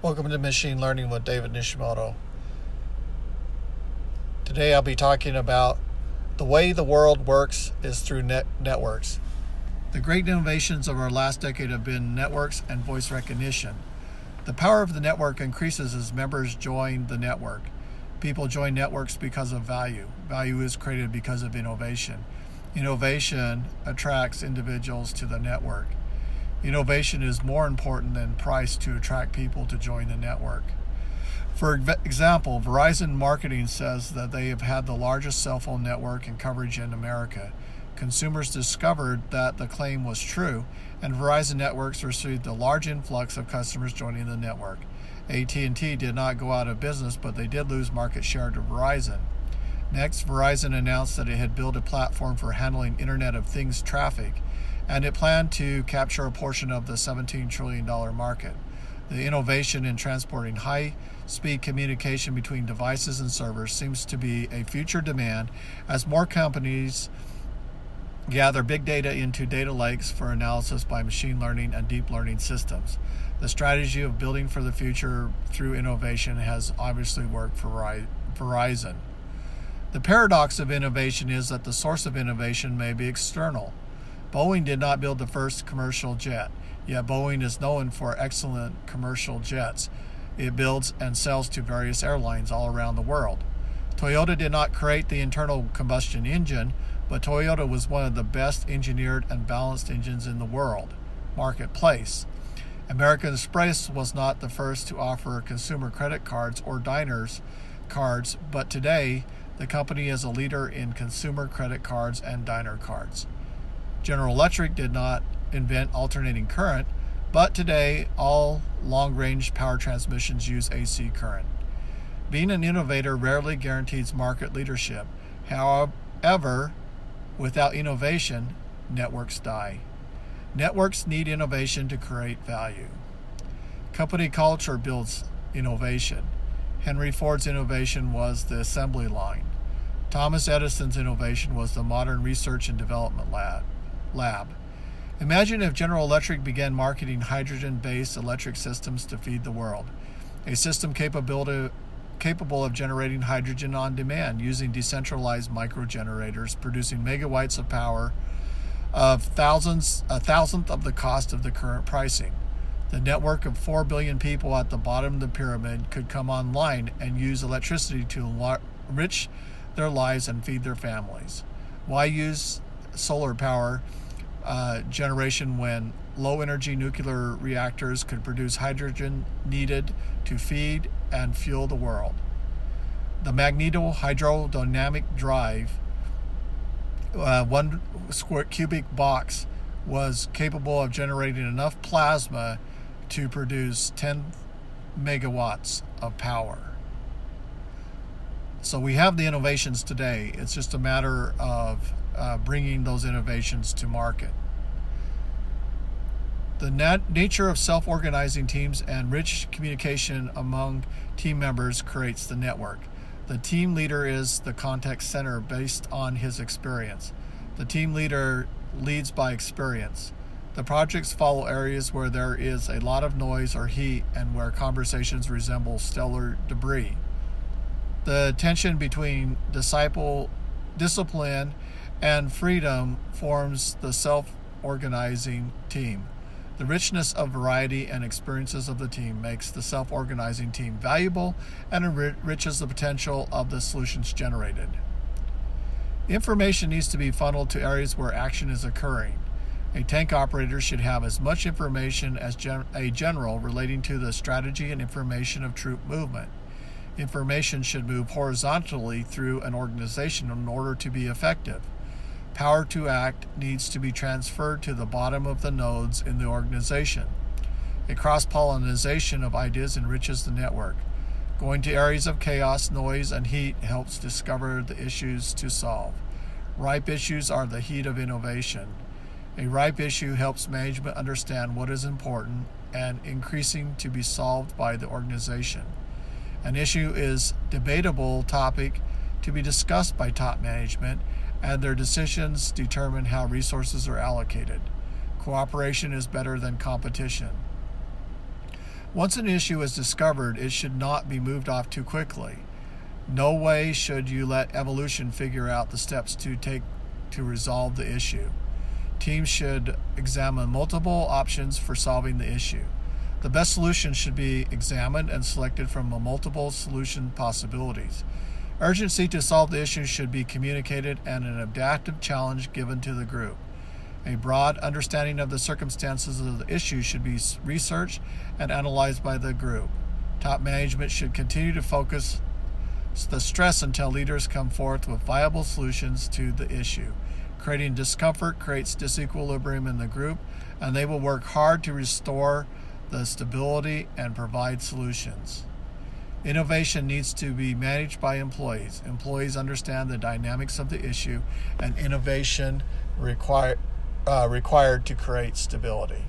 Welcome to Machine Learning with David Nishimoto. Today I'll be talking about the way the world works is through net- networks. The great innovations of our last decade have been networks and voice recognition. The power of the network increases as members join the network. People join networks because of value. Value is created because of innovation. Innovation attracts individuals to the network. Innovation is more important than price to attract people to join the network. For example, Verizon Marketing says that they have had the largest cell phone network and coverage in America. Consumers discovered that the claim was true, and Verizon Networks received a large influx of customers joining the network. AT&T did not go out of business, but they did lose market share to Verizon. Next, Verizon announced that it had built a platform for handling Internet of Things traffic and it planned to capture a portion of the $17 trillion market. The innovation in transporting high speed communication between devices and servers seems to be a future demand as more companies gather big data into data lakes for analysis by machine learning and deep learning systems. The strategy of building for the future through innovation has obviously worked for Verizon. The paradox of innovation is that the source of innovation may be external. Boeing did not build the first commercial jet, yet Boeing is known for excellent commercial jets. It builds and sells to various airlines all around the world. Toyota did not create the internal combustion engine, but Toyota was one of the best engineered and balanced engines in the world. Marketplace. American Express was not the first to offer consumer credit cards or diners cards, but today the company is a leader in consumer credit cards and diner cards. General Electric did not invent alternating current, but today all long range power transmissions use AC current. Being an innovator rarely guarantees market leadership. However, without innovation, networks die. Networks need innovation to create value. Company culture builds innovation. Henry Ford's innovation was the assembly line. Thomas Edison's innovation was the modern research and development lab lab. Imagine if General Electric began marketing hydrogen based electric systems to feed the world. A system capable of generating hydrogen on demand using decentralized microgenerators producing megawatts of power of thousands a thousandth of the cost of the current pricing. The network of 4 billion people at the bottom of the pyramid could come online and use electricity to enrich their lives and feed their families. Why use solar power uh, generation when low energy nuclear reactors could produce hydrogen needed to feed and fuel the world. The magneto hydrodynamic drive, uh, one square cubic box, was capable of generating enough plasma to produce 10 megawatts of power. So we have the innovations today. It's just a matter of uh, bringing those innovations to market. The nat- nature of self organizing teams and rich communication among team members creates the network. The team leader is the contact center based on his experience. The team leader leads by experience. The projects follow areas where there is a lot of noise or heat and where conversations resemble stellar debris. The tension between disciple discipline and freedom forms the self organizing team. The richness of variety and experiences of the team makes the self organizing team valuable and enriches the potential of the solutions generated. Information needs to be funneled to areas where action is occurring. A tank operator should have as much information as gen- a general relating to the strategy and information of troop movement. Information should move horizontally through an organization in order to be effective. Power to act needs to be transferred to the bottom of the nodes in the organization. A cross pollination of ideas enriches the network. Going to areas of chaos, noise, and heat helps discover the issues to solve. Ripe issues are the heat of innovation. A ripe issue helps management understand what is important and increasing to be solved by the organization. An issue is debatable topic to be discussed by top management and their decisions determine how resources are allocated. Cooperation is better than competition. Once an issue is discovered, it should not be moved off too quickly. No way should you let evolution figure out the steps to take to resolve the issue. Teams should examine multiple options for solving the issue. The best solution should be examined and selected from multiple solution possibilities. Urgency to solve the issue should be communicated and an adaptive challenge given to the group. A broad understanding of the circumstances of the issue should be researched and analyzed by the group. Top management should continue to focus the stress until leaders come forth with viable solutions to the issue. Creating discomfort creates disequilibrium in the group, and they will work hard to restore the stability and provide solutions. Innovation needs to be managed by employees. Employees understand the dynamics of the issue and innovation require, uh, required to create stability.